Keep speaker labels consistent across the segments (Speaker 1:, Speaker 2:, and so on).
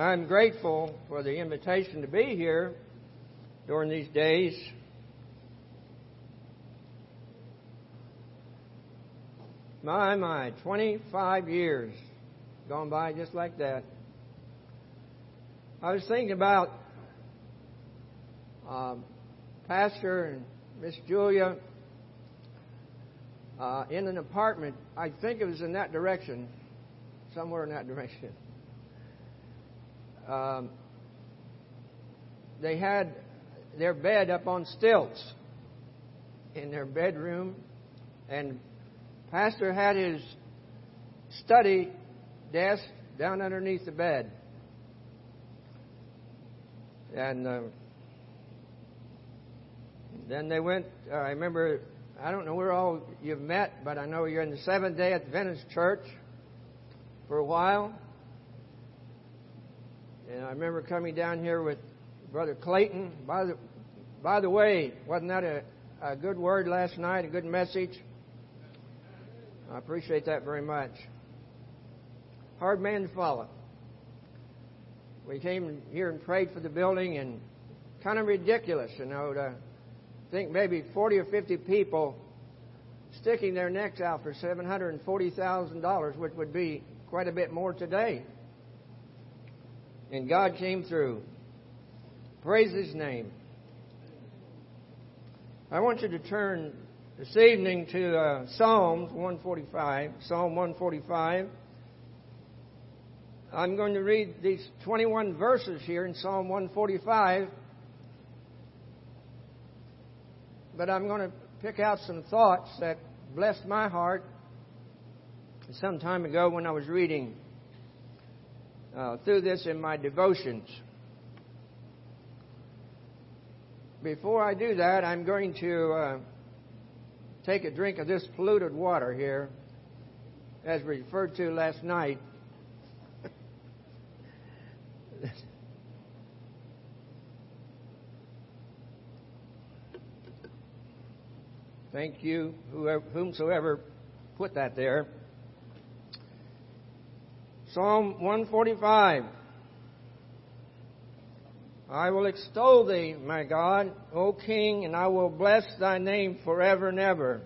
Speaker 1: I'm grateful for the invitation to be here during these days. My, my, 25 years gone by just like that. I was thinking about um, Pastor and Miss Julia uh, in an apartment. I think it was in that direction, somewhere in that direction. Um, they had their bed up on stilts in their bedroom, and Pastor had his study desk down underneath the bed. And uh, then they went, uh, I remember, I don't know where all you've met, but I know you're in the Seventh day Adventist Church for a while. And I remember coming down here with Brother Clayton. By the, by the way, wasn't that a, a good word last night, a good message? I appreciate that very much. Hard man to follow. We came here and prayed for the building, and kind of ridiculous, you know, to think maybe 40 or 50 people sticking their necks out for $740,000, which would be quite a bit more today. And God came through. Praise His name. I want you to turn this evening to uh, Psalms 145. Psalm 145. I'm going to read these 21 verses here in Psalm 145. But I'm going to pick out some thoughts that blessed my heart some time ago when I was reading uh, through this in my devotions. Before I do that, I'm going to uh, take a drink of this polluted water here, as referred to last night. Thank you, whoever, whomsoever put that there. Psalm 145. I will extol thee, my God, O King, and I will bless thy name forever and ever.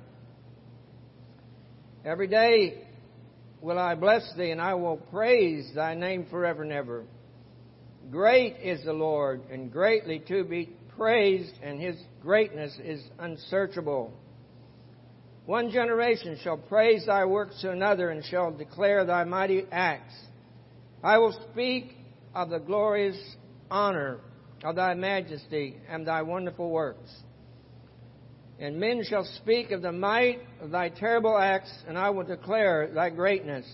Speaker 1: Every day will I bless thee, and I will praise thy name forever and ever. Great is the Lord, and greatly to be praised, and his greatness is unsearchable. One generation shall praise thy works to another, and shall declare thy mighty acts. I will speak of the glorious honor of thy majesty and thy wonderful works. And men shall speak of the might of thy terrible acts, and I will declare thy greatness.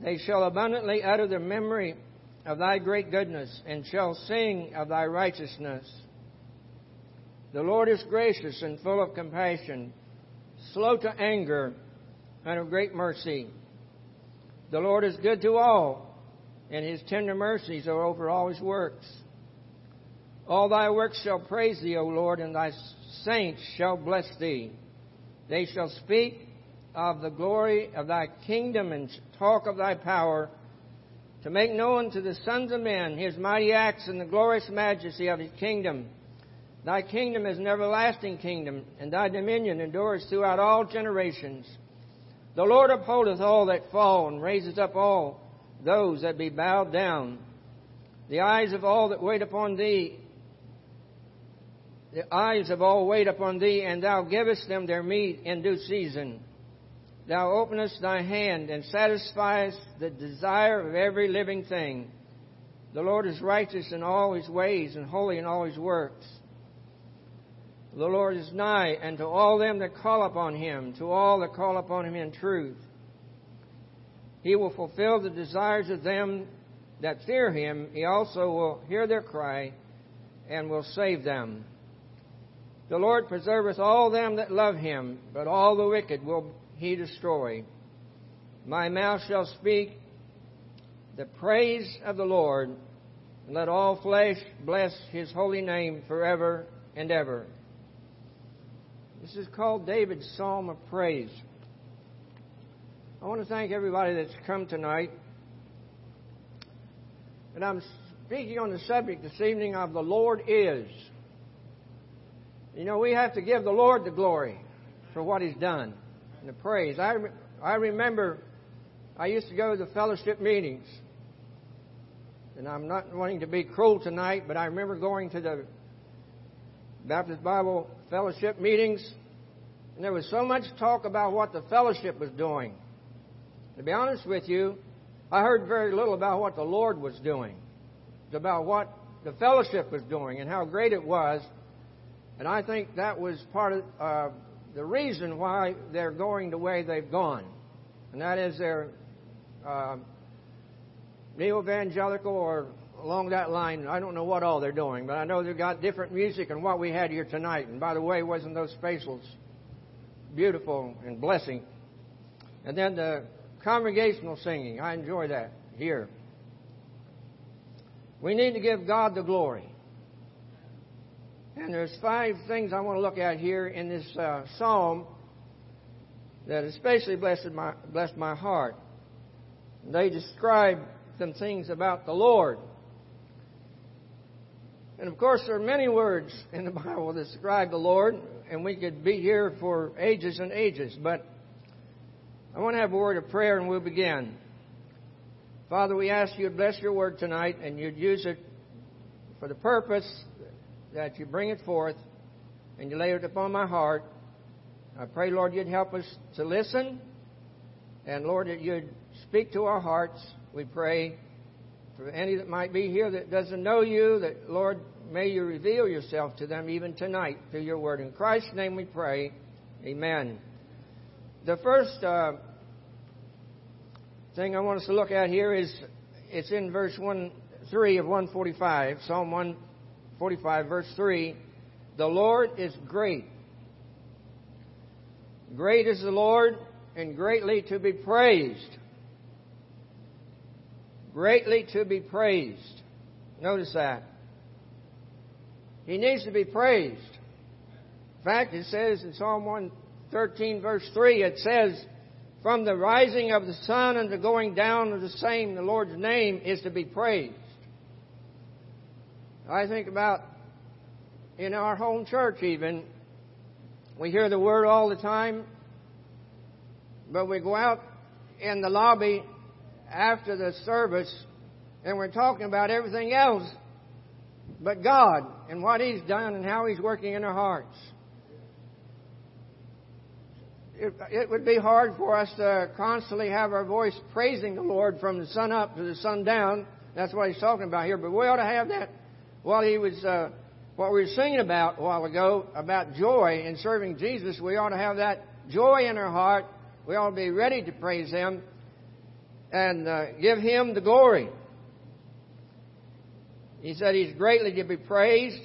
Speaker 1: They shall abundantly utter the memory of thy great goodness, and shall sing of thy righteousness. The Lord is gracious and full of compassion, slow to anger, and of great mercy. The Lord is good to all, and his tender mercies are over all his works. All thy works shall praise thee, O Lord, and thy saints shall bless thee. They shall speak of the glory of thy kingdom and talk of thy power, to make known to the sons of men his mighty acts and the glorious majesty of his kingdom. Thy kingdom is an everlasting kingdom, and thy dominion endures throughout all generations. The Lord upholdeth all that fall, and raiseth up all those that be bowed down. The eyes of all that wait upon thee the eyes of all wait upon thee, and thou givest them their meat in due season. Thou openest thy hand and satisfiest the desire of every living thing. The Lord is righteous in all his ways and holy in all his works. The Lord is nigh unto all them that call upon him, to all that call upon him in truth. He will fulfill the desires of them that fear him. He also will hear their cry and will save them. The Lord preserveth all them that love him, but all the wicked will he destroy. My mouth shall speak the praise of the Lord, and let all flesh bless his holy name forever and ever. This is called David's Psalm of Praise. I want to thank everybody that's come tonight. And I'm speaking on the subject this evening of the Lord is. You know, we have to give the Lord the glory for what He's done and the praise. I, I remember I used to go to the fellowship meetings. And I'm not wanting to be cruel tonight, but I remember going to the Baptist Bible fellowship meetings, and there was so much talk about what the fellowship was doing. To be honest with you, I heard very little about what the Lord was doing. It's about what the fellowship was doing and how great it was. And I think that was part of uh, the reason why they're going the way they've gone. And that is they're uh, neo evangelical or along that line. I don't know what all they're doing, but I know they've got different music than what we had here tonight. And by the way, wasn't those facials beautiful and blessing? And then the congregational singing. I enjoy that here. We need to give God the glory. And there's five things I want to look at here in this uh, psalm that especially blessed my, blessed my heart. They describe some things about the Lord. And of course, there are many words in the Bible that describe the Lord, and we could be here for ages and ages. But I want to have a word of prayer, and we'll begin. Father, we ask you to bless your word tonight, and you'd use it for the purpose that you bring it forth and you lay it upon my heart. I pray, Lord, you'd help us to listen, and Lord, that you'd speak to our hearts. We pray for any that might be here that doesn't know you, that, Lord, may you reveal yourself to them even tonight through your word. In Christ's name we pray. Amen. The first uh, thing I want us to look at here is it's in verse 1, 3 of 145, Psalm 145, verse 3. The Lord is great. Great is the Lord and greatly to be praised greatly to be praised. Notice that. He needs to be praised. In fact, it says in Psalm 113, verse 3, it says, From the rising of the sun and the going down of the same, the Lord's name is to be praised. I think about in our home church, even, we hear the word all the time, but we go out in the lobby after the service and we're talking about everything else but God and what He's done and how He's working in our hearts. It, it, would be hard for us to constantly have our voice praising the Lord from the sun up to the sun down. That's what He's talking about here. But we ought to have that while He was, uh, what we were singing about a while ago, about joy in serving Jesus. We ought to have that joy in our heart. We ought to be ready to praise Him and uh, give him the glory. He said he's greatly to be praised.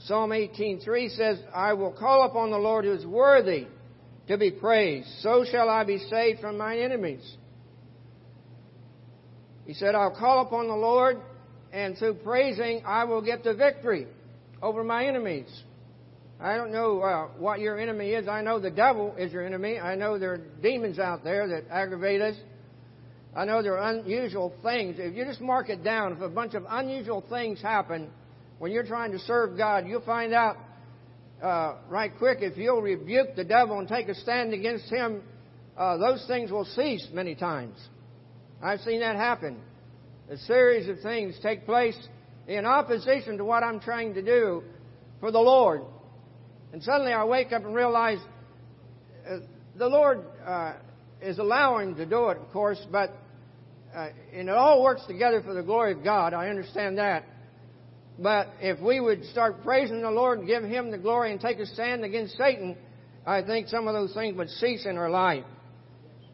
Speaker 1: Psalm 18:3 says, "I will call upon the Lord who is worthy to be praised. So shall I be saved from my enemies." He said, "I'll call upon the Lord, and through praising I will get the victory over my enemies." I don't know uh, what your enemy is. I know the devil is your enemy. I know there are demons out there that aggravate us. I know there are unusual things. If you just mark it down, if a bunch of unusual things happen when you're trying to serve God, you'll find out uh, right quick if you'll rebuke the devil and take a stand against him, uh, those things will cease many times. I've seen that happen. A series of things take place in opposition to what I'm trying to do for the Lord. And suddenly I wake up and realize uh, the Lord uh, is allowing to do it, of course, but uh, and it all works together for the glory of God. I understand that. But if we would start praising the Lord and give Him the glory and take a stand against Satan, I think some of those things would cease in our life.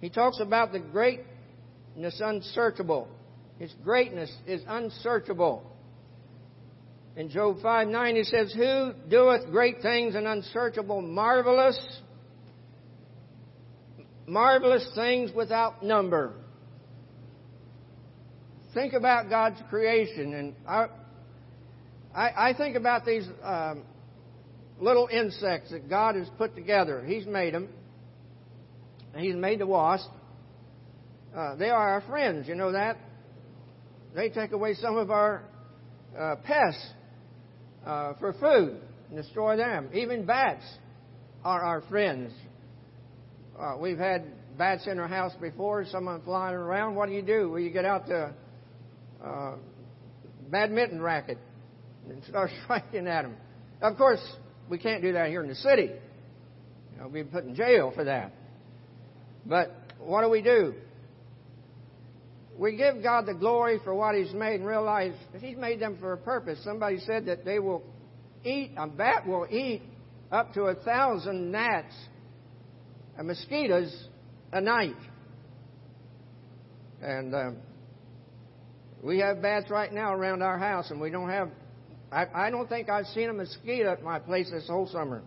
Speaker 1: He talks about the greatness unsearchable. His greatness is unsearchable. In Job 5 9, he says, Who doeth great things and unsearchable, marvelous, marvelous things without number think about God's creation, and I, I, I think about these um, little insects that God has put together. He's made them. He's made the wasp. Uh, they are our friends, you know that? They take away some of our uh, pests uh, for food and destroy them. Even bats are our friends. Uh, we've had bats in our house before, someone flying around. What do you do? Well, you get out the uh, badminton racket and start striking at them. Of course, we can't do that here in the city. You know, we'll be put in jail for that. But what do we do? We give God the glory for what He's made and realize that He's made them for a purpose. Somebody said that they will eat, a bat will eat up to a thousand gnats and mosquitoes a night. And um, we have bats right now around our house, and we don't have. I, I don't think I've seen a mosquito at my place this whole summer.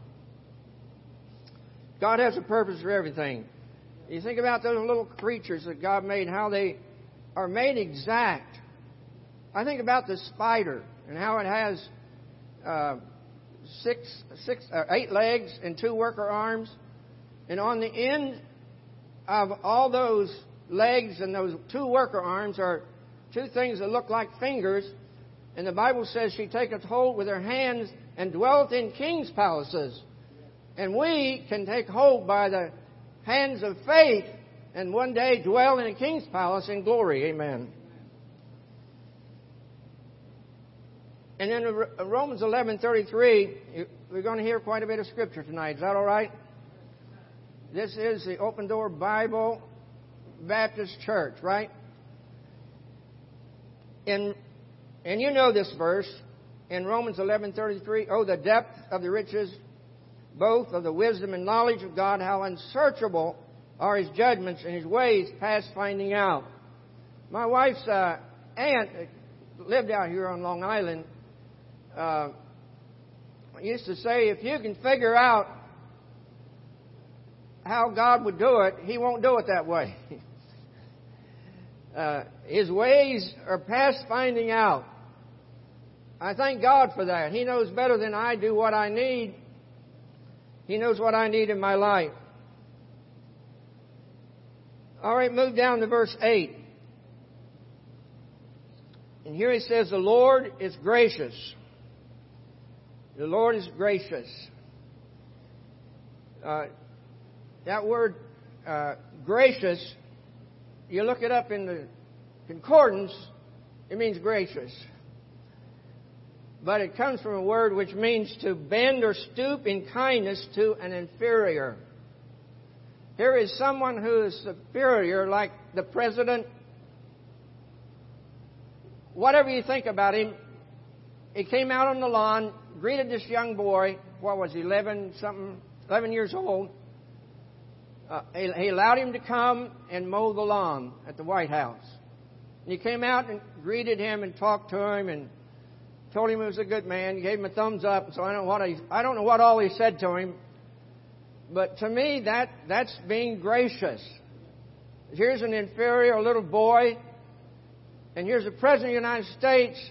Speaker 1: God has a purpose for everything. You think about those little creatures that God made, how they are made exact. I think about the spider and how it has uh, six, six, uh, eight legs and two worker arms, and on the end of all those legs and those two worker arms are two things that look like fingers. And the Bible says she taketh hold with her hands and dwelleth in king's palaces. And we can take hold by the hands of faith and one day dwell in a king's palace in glory. Amen. And in Romans 11:33, we're going to hear quite a bit of scripture tonight. Is that all right? This is the Open Door Bible Baptist Church, right? In, and you know this verse in Romans 11:33. Oh, the depth of the riches, both of the wisdom and knowledge of God! How unsearchable are His judgments and His ways past finding out. My wife's uh, aunt lived out here on Long Island. Uh, used to say, if you can figure out how God would do it, He won't do it that way. uh, his ways are past finding out. I thank God for that. He knows better than I do what I need. He knows what I need in my life. All right, move down to verse 8. And here he says, The Lord is gracious. The Lord is gracious. Uh, that word uh, gracious, you look it up in the concordance, it means gracious. But it comes from a word which means to bend or stoop in kindness to an inferior. Here is someone who is superior, like the president. Whatever you think about him, he came out on the lawn, greeted this young boy. What was he, 11 something, 11 years old? Uh, he, he allowed him to come and mow the lawn at the White House. And he came out and greeted him and talked to him and told him he was a good man. Gave him a thumbs up. So I don't know what he, I don't know what all he said to him, but to me that that's being gracious. Here's an inferior little boy, and here's the president of the United States.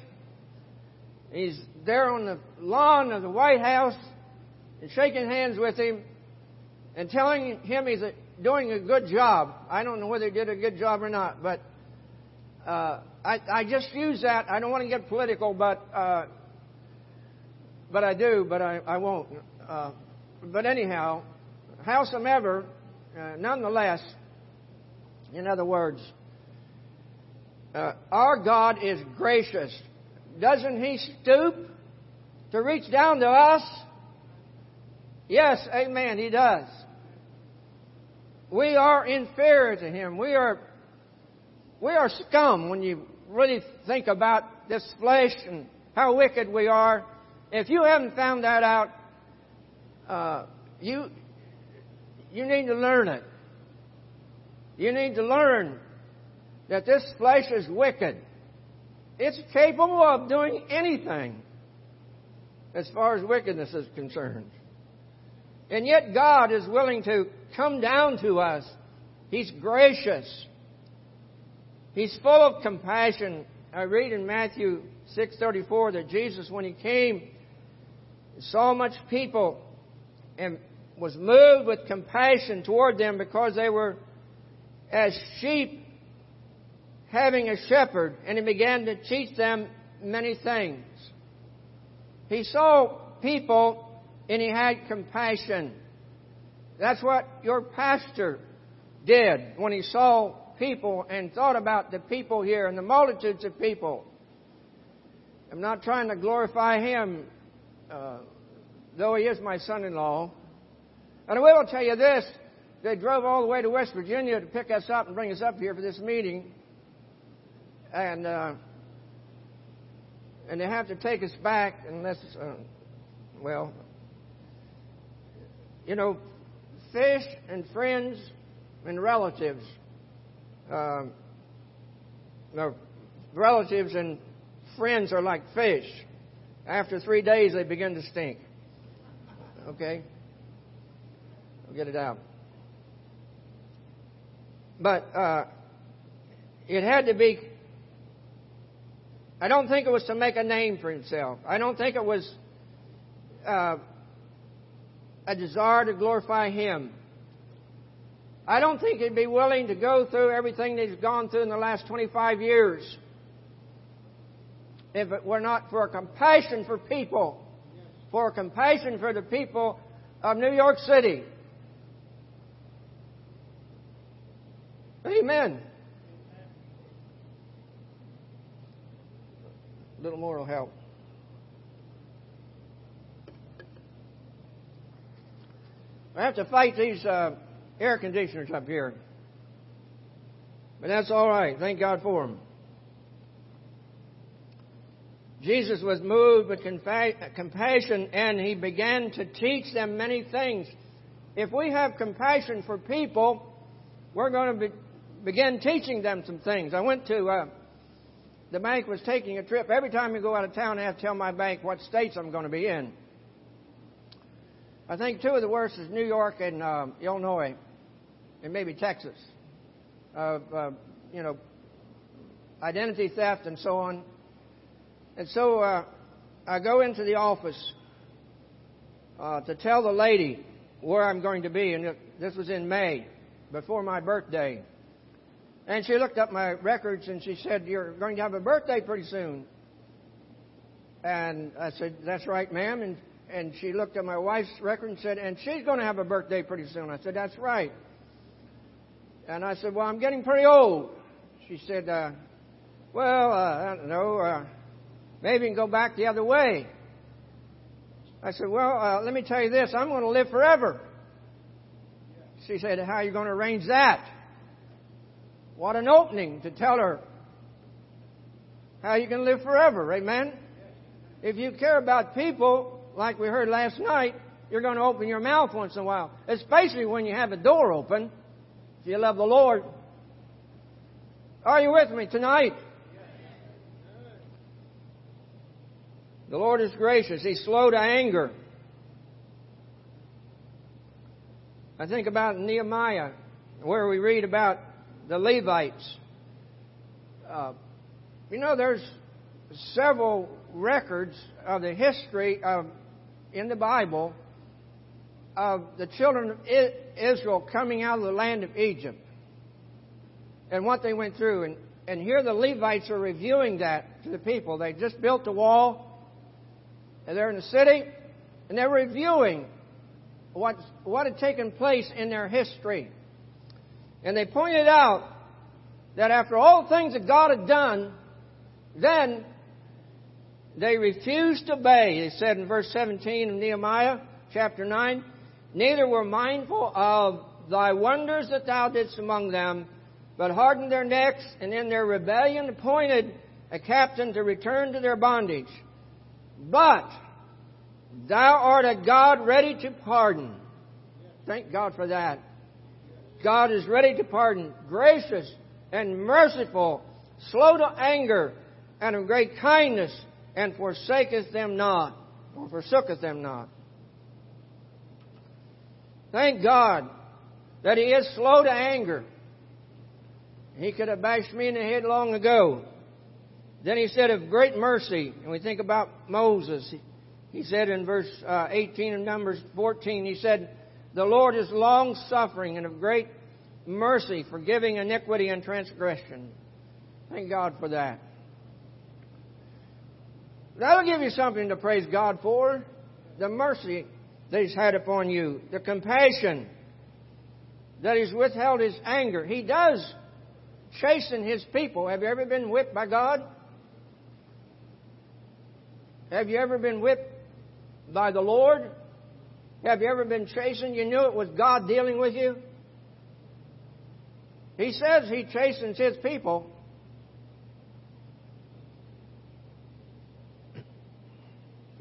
Speaker 1: He's there on the lawn of the White House and shaking hands with him and telling him he's a, doing a good job. I don't know whether he did a good job or not, but uh, I, I just use that. I don't want to get political, but uh, but I do, but I, I won't. Uh, but anyhow, howsoever, uh, nonetheless, in other words, uh, our God is gracious. Doesn't He stoop to reach down to us? Yes, amen, He does. We are inferior to him. We are, we are scum when you really think about this flesh and how wicked we are. If you haven't found that out, uh, you, you need to learn it. You need to learn that this flesh is wicked. It's capable of doing anything as far as wickedness is concerned. And yet God is willing to come down to us. He's gracious. He's full of compassion. I read in Matthew 6:34 that Jesus when he came saw much people and was moved with compassion toward them because they were as sheep having a shepherd, and he began to teach them many things. He saw people and he had compassion. That's what your pastor did when he saw people and thought about the people here and the multitudes of people. I'm not trying to glorify him, uh, though he is my son in law. And I will tell you this they drove all the way to West Virginia to pick us up and bring us up here for this meeting. And, uh, and they have to take us back unless, uh, well, you know, fish and friends and relatives. Uh, no, relatives and friends are like fish. After three days, they begin to stink. Okay? I'll get it out. But uh, it had to be. I don't think it was to make a name for himself. I don't think it was uh, a desire to glorify Him. I don't think he'd be willing to go through everything that he's gone through in the last 25 years if it were not for a compassion for people, for a compassion for the people of New York City. Amen. A little more will help. I have to fight these uh, air conditioners up here. But that's all right. Thank God for them. Jesus was moved with compassion and he began to teach them many things. If we have compassion for people, we're going to be, begin teaching them some things. I went to, uh, the bank was taking a trip. Every time you go out of town, I have to tell my bank what states I'm going to be in. I think two of the worst is New York and uh, Illinois, and maybe Texas. Uh, uh, you know, identity theft and so on. And so uh, I go into the office uh, to tell the lady where I'm going to be, and this was in May, before my birthday. And she looked up my records and she said, You're going to have a birthday pretty soon. And I said, That's right, ma'am. And and she looked at my wife's record and said, and she's going to have a birthday pretty soon. I said, that's right. And I said, well, I'm getting pretty old. She said, uh, well, uh, I don't know, uh, maybe you can go back the other way. I said, well, uh, let me tell you this, I'm going to live forever. She said, how are you going to arrange that? What an opening to tell her how you can live forever. Amen? If you care about people, like we heard last night, you're going to open your mouth once in a while, especially when you have a door open. If you love the Lord. Are you with me tonight? The Lord is gracious. He's slow to anger. I think about Nehemiah, where we read about the Levites. Uh, you know, there's several records of the history of in the Bible of the children of Israel coming out of the land of Egypt and what they went through. And, and here the Levites are reviewing that to the people. They just built the wall, and they're in the city, and they're reviewing what, what had taken place in their history. And they pointed out that after all the things that God had done, then they refused to obey. They said in verse 17 of Nehemiah chapter 9, neither were mindful of thy wonders that thou didst among them, but hardened their necks, and in their rebellion appointed a captain to return to their bondage. But thou art a God ready to pardon. Thank God for that. God is ready to pardon, gracious and merciful, slow to anger, and of great kindness and forsaketh them not, or forsooketh them not. Thank God that He is slow to anger. He could have bashed me in the head long ago. Then He said of great mercy, and we think about Moses. He said in verse uh, 18 of Numbers 14, He said, The Lord is long suffering and of great mercy, forgiving iniquity and transgression. Thank God for that. That'll give you something to praise God for. The mercy that He's had upon you, the compassion that He's withheld His anger. He does chasten His people. Have you ever been whipped by God? Have you ever been whipped by the Lord? Have you ever been chastened? You knew it was God dealing with you? He says He chastens His people.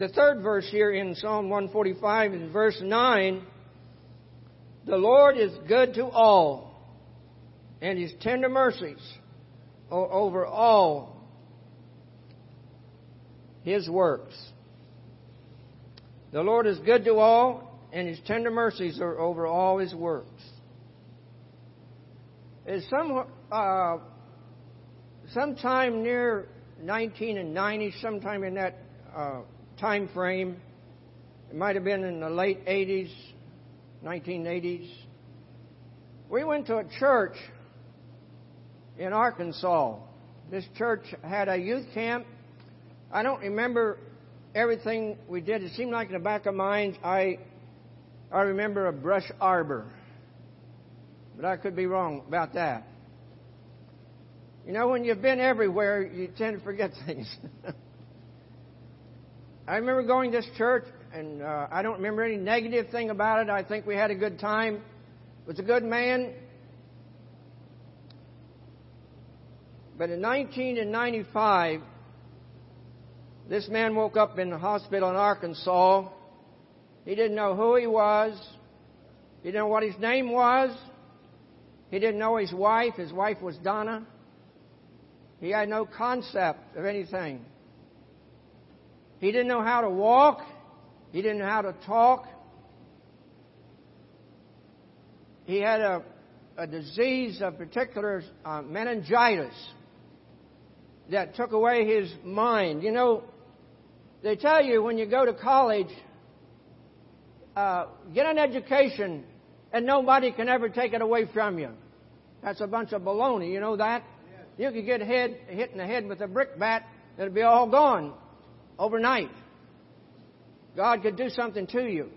Speaker 1: The third verse here in Psalm 145 in verse 9 The Lord is good to all, and His tender mercies are over all His works. The Lord is good to all, and His tender mercies are over all His works. Is some uh, sometime near 1990, sometime in that uh, time frame. It might have been in the late 80s, 1980s. We went to a church in Arkansas. This church had a youth camp. I don't remember everything we did. It seemed like in the back of my mind, I, I remember a brush arbor. But I could be wrong about that. You know, when you've been everywhere, you tend to forget things. I remember going to this church, and uh, I don't remember any negative thing about it. I think we had a good time. It was a good man. But in 1995, this man woke up in the hospital in Arkansas. He didn't know who he was. He didn't know what his name was. He didn't know his wife. His wife was Donna. He had no concept of anything. He didn't know how to walk. He didn't know how to talk. He had a, a disease of particular uh, meningitis that took away his mind. You know, they tell you when you go to college, uh, get an education and nobody can ever take it away from you. That's a bunch of baloney, you know that? You could get head, hit in the head with a brick bat, it'll be all gone overnight. God could do something to you.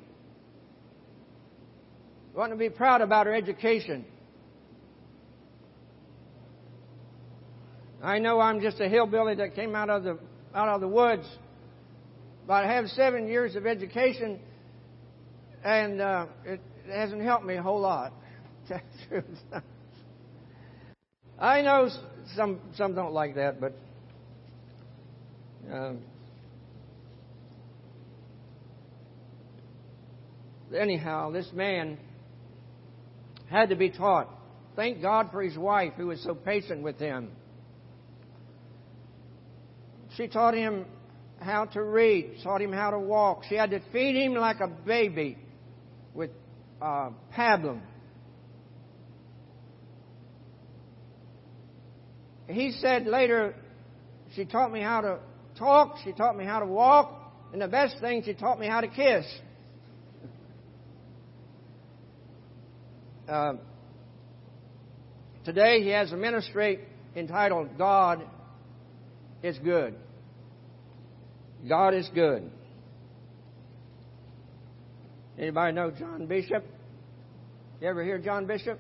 Speaker 1: We want to be proud about our education. I know I'm just a hillbilly that came out of the out of the woods, but I have seven years of education, and uh, it, hasn't helped me a whole lot. I know some some don't like that, but uh, anyhow, this man had to be taught. Thank God for his wife who was so patient with him. She taught him how to read, taught him how to walk. She had to feed him like a baby with uh, pablum. He said later, she taught me how to talk, she taught me how to walk, and the best thing, she taught me how to kiss. Uh, today he has a ministry entitled God is Good. God is good. Anybody know John Bishop? You ever hear John Bishop?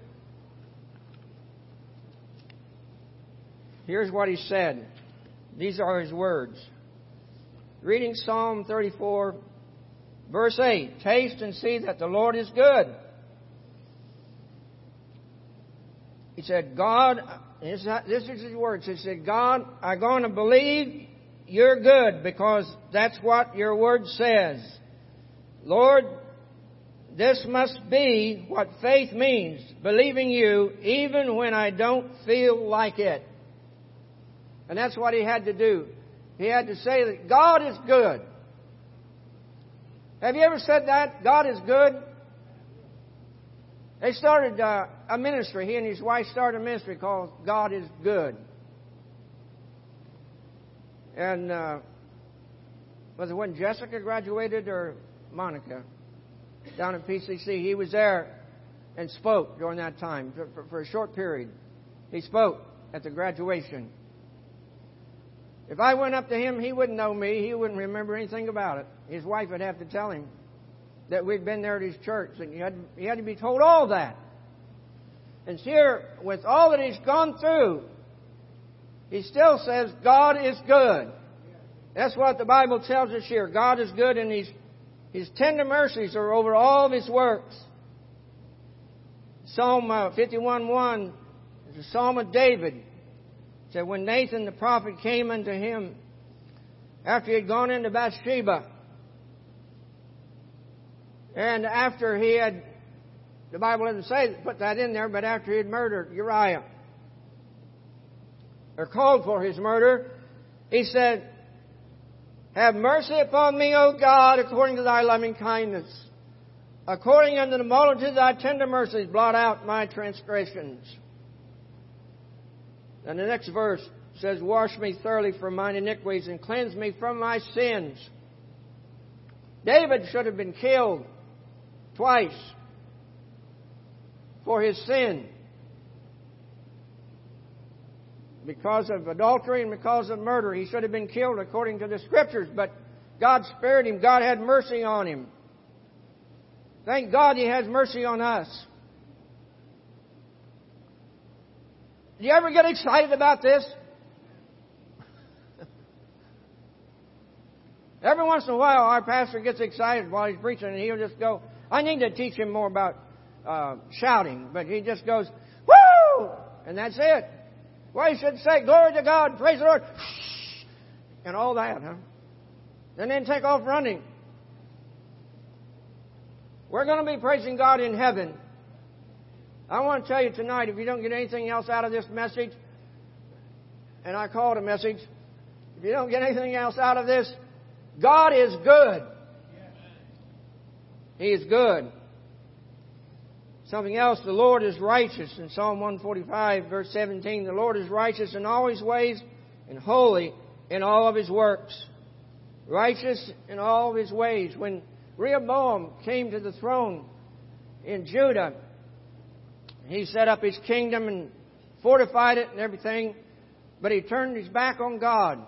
Speaker 1: Here's what he said. These are his words. Reading Psalm 34, verse 8 Taste and see that the Lord is good. He said, God, this is his words. He said, God, I'm going to believe you're good because that's what your word says. Lord, this must be what faith means, believing you even when I don't feel like it. And that's what he had to do. He had to say that God is good. Have you ever said that? God is good? They started uh, a ministry. He and his wife started a ministry called God is Good. And uh, was it when Jessica graduated or Monica down at PCC? He was there and spoke during that time for, for, for a short period. He spoke at the graduation. If I went up to him, he wouldn't know me. He wouldn't remember anything about it. His wife would have to tell him that we'd been there at his church, and he had, had to be told all that. And here, with all that he's gone through, he still says God is good. That's what the Bible tells us here. God is good, and His, His tender mercies are over all of His works. Psalm uh, 51.1 is a psalm of David. Said, when Nathan the prophet came unto him after he had gone into Bathsheba, and after he had, the Bible doesn't say, put that in there, but after he had murdered Uriah, or called for his murder, he said, Have mercy upon me, O God, according to thy loving kindness. According unto the multitude of thy tender mercies, blot out my transgressions. And the next verse says, Wash me thoroughly from mine iniquities and cleanse me from my sins. David should have been killed twice for his sin. Because of adultery and because of murder. He should have been killed according to the scriptures, but God spared him. God had mercy on him. Thank God He has mercy on us. Do you ever get excited about this? Every once in a while, our pastor gets excited while he's preaching, and he'll just go, I need to teach him more about uh, shouting, but he just goes, Woo! And that's it. Well, he should say, Glory to God, praise the Lord, and all that, huh? And then take off running. We're going to be praising God in heaven. I want to tell you tonight, if you don't get anything else out of this message, and I call it a message, if you don't get anything else out of this, God is good. He is good. Something else, the Lord is righteous. In Psalm 145, verse 17, the Lord is righteous in all his ways and holy in all of his works. Righteous in all of his ways. When Rehoboam came to the throne in Judah, he set up his kingdom and fortified it and everything, but he turned his back on God.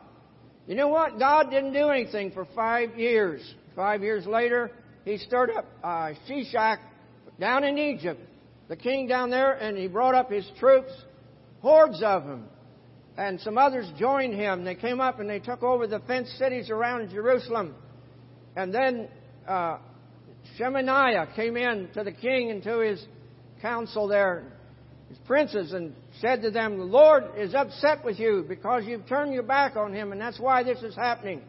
Speaker 1: You know what? God didn't do anything for five years. Five years later, he stirred up uh, Shishak down in Egypt, the king down there, and he brought up his troops, hordes of them. And some others joined him. They came up and they took over the fenced cities around Jerusalem. And then uh, Shemaiah came in to the king and to his council there, his princes, and said to them, The Lord is upset with you because you've turned your back on him, and that's why this is happening.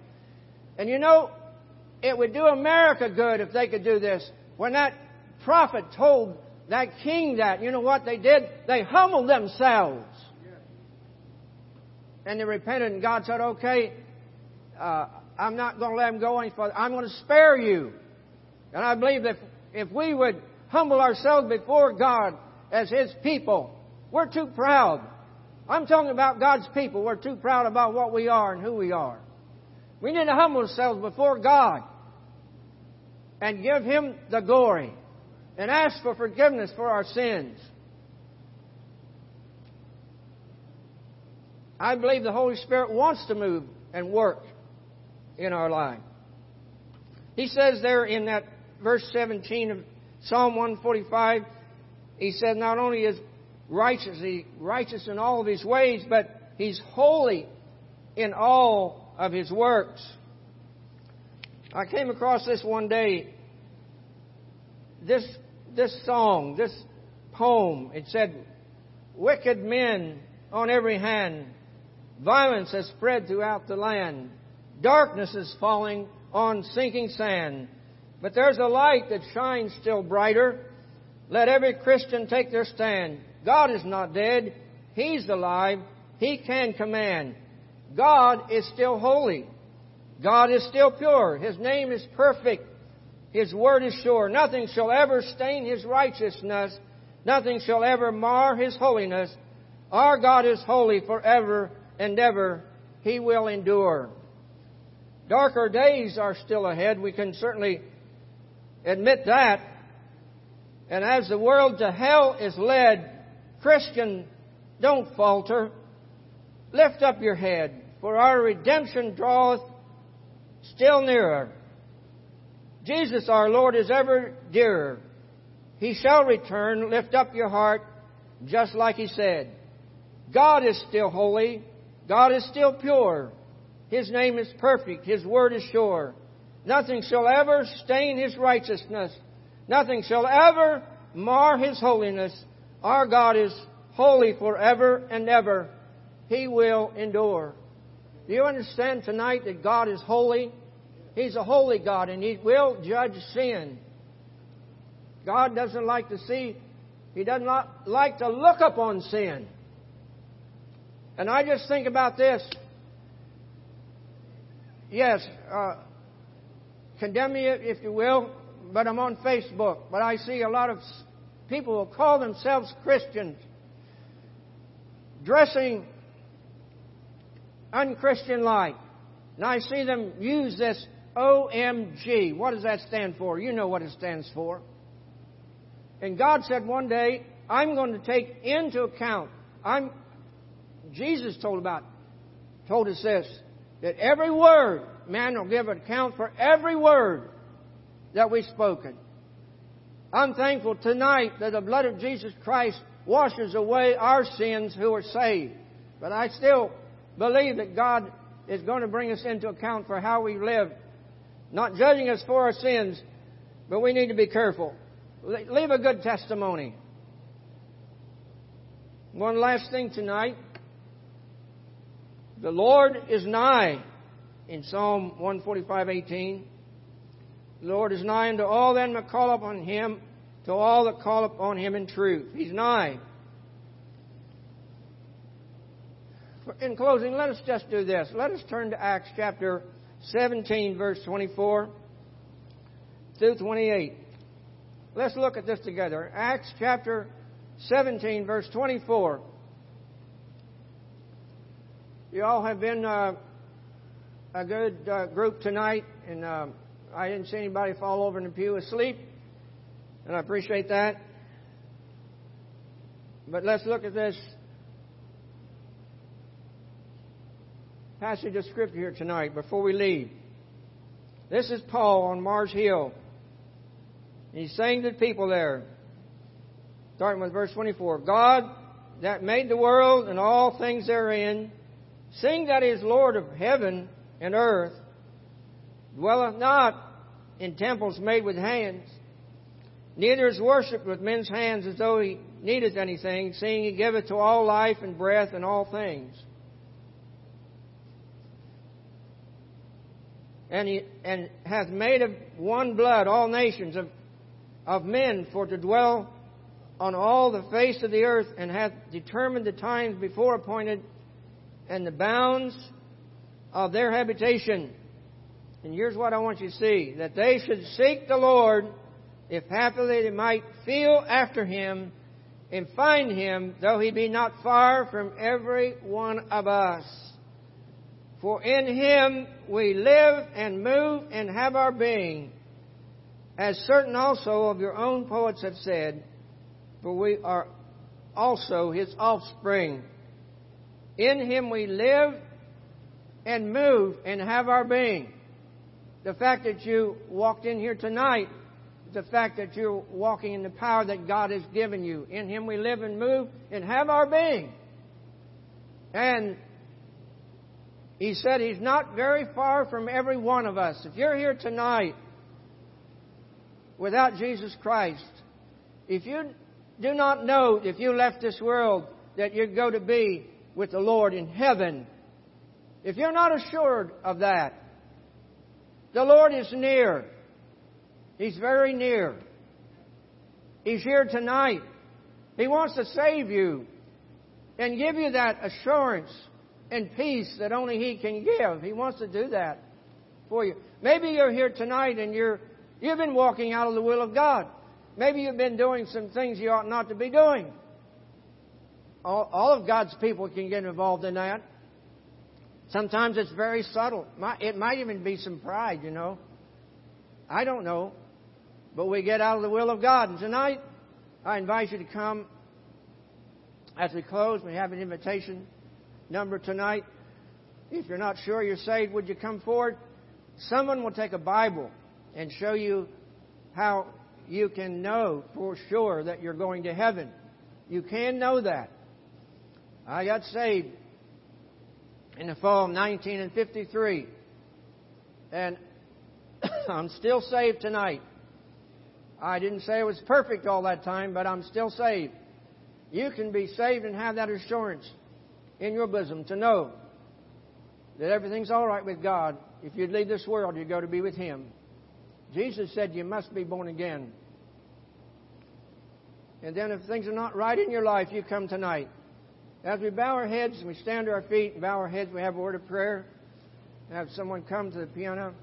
Speaker 1: And you know, it would do America good if they could do this. When that prophet told that king that, you know what they did? They humbled themselves. And they repented, and God said, Okay, uh, I'm not going to let them go any further. I'm going to spare you. And I believe that if we would humble ourselves before God as His people, we're too proud. I'm talking about God's people. We're too proud about what we are and who we are. We need to humble ourselves before God and give Him the glory and ask for forgiveness for our sins. I believe the Holy Spirit wants to move and work in our life. He says there in that verse 17 of Psalm 145, he said not only is righteous, he righteous in all of his ways, but he's holy in all of his works. I came across this one day. This this song, this poem, it said, Wicked men on every hand, violence has spread throughout the land. Darkness is falling on sinking sand. But there's a light that shines still brighter. Let every Christian take their stand. God is not dead. He's alive. He can command. God is still holy. God is still pure. His name is perfect. His word is sure. Nothing shall ever stain His righteousness. Nothing shall ever mar His holiness. Our God is holy forever and ever. He will endure. Darker days are still ahead. We can certainly admit that. And as the world to hell is led, Christian, don't falter. Lift up your head. for our redemption draweth still nearer. Jesus our Lord is ever dearer. He shall return, lift up your heart, just like He said. God is still holy. God is still pure. His name is perfect. His word is sure. Nothing shall ever stain His righteousness. Nothing shall ever mar His holiness. Our God is holy forever and ever. He will endure. Do you understand tonight that God is holy? He's a holy God and He will judge sin. God doesn't like to see, He does not like to look upon sin. And I just think about this. Yes, uh, condemn me if you will, but I'm on Facebook. But I see a lot of people who call themselves Christians dressing unchristian like. And I see them use this OMG. What does that stand for? You know what it stands for. And God said one day, I'm going to take into account. I'm Jesus told about told us this that every word man will give account for every word that we've spoken. I'm thankful tonight that the blood of Jesus Christ washes away our sins who are saved. But I still believe that God is going to bring us into account for how we live, not judging us for our sins, but we need to be careful. Leave a good testimony. One last thing tonight. The Lord is nigh in Psalm 145:18. The Lord is nigh unto all that call upon him, to all that call upon him in truth. He's nigh. In closing, let us just do this. Let us turn to Acts chapter 17, verse 24 through 28. Let's look at this together. Acts chapter 17, verse 24. You all have been uh, a good uh, group tonight, and uh, I didn't see anybody fall over in the pew asleep, and I appreciate that. But let's look at this passage of Scripture here tonight before we leave. This is Paul on Mars Hill. He's saying to the people there, starting with verse 24 God that made the world and all things therein, seeing that he is Lord of heaven and earth, dwelleth not in temples made with hands, neither is worshipped with men's hands as though he needeth anything, seeing he giveth to all life and breath and all things. And, he, and hath made of one blood all nations of, of men for to dwell on all the face of the earth, and hath determined the times before appointed and the bounds of their habitation. And here's what I want you to see that they should seek the Lord, if happily they might feel after him and find him, though he be not far from every one of us. For in him we live and move and have our being, as certain also of your own poets have said, for we are also his offspring. In him we live and move and have our being. The fact that you walked in here tonight, the fact that you're walking in the power that God has given you. In him we live and move and have our being. And he said he's not very far from every one of us. If you're here tonight without Jesus Christ, if you do not know if you left this world that you're going to be with the Lord in heaven. If you're not assured of that, the Lord is near. He's very near. He's here tonight. He wants to save you and give you that assurance and peace that only He can give. He wants to do that for you. Maybe you're here tonight and you're, you've been walking out of the will of God. Maybe you've been doing some things you ought not to be doing all, all of God's people can get involved in that. Sometimes it's very subtle. It might even be some pride, you know. I don't know. But we get out of the will of God. And tonight, I invite you to come as we close. We have an invitation number tonight. If you're not sure you're saved, would you come forward? Someone will take a Bible and show you how you can know for sure that you're going to heaven. You can know that. I got saved in the fall of 1953. And I'm still saved tonight. I didn't say I was perfect all that time, but I'm still saved. You can be saved and have that assurance in your bosom to know that everything's all right with God. If you'd leave this world, you'd go to be with Him. Jesus said you must be born again. And then if things are not right in your life, you come tonight. As we bow our heads and we stand to our feet and bow our heads, we have a word of prayer. Have someone come to the piano.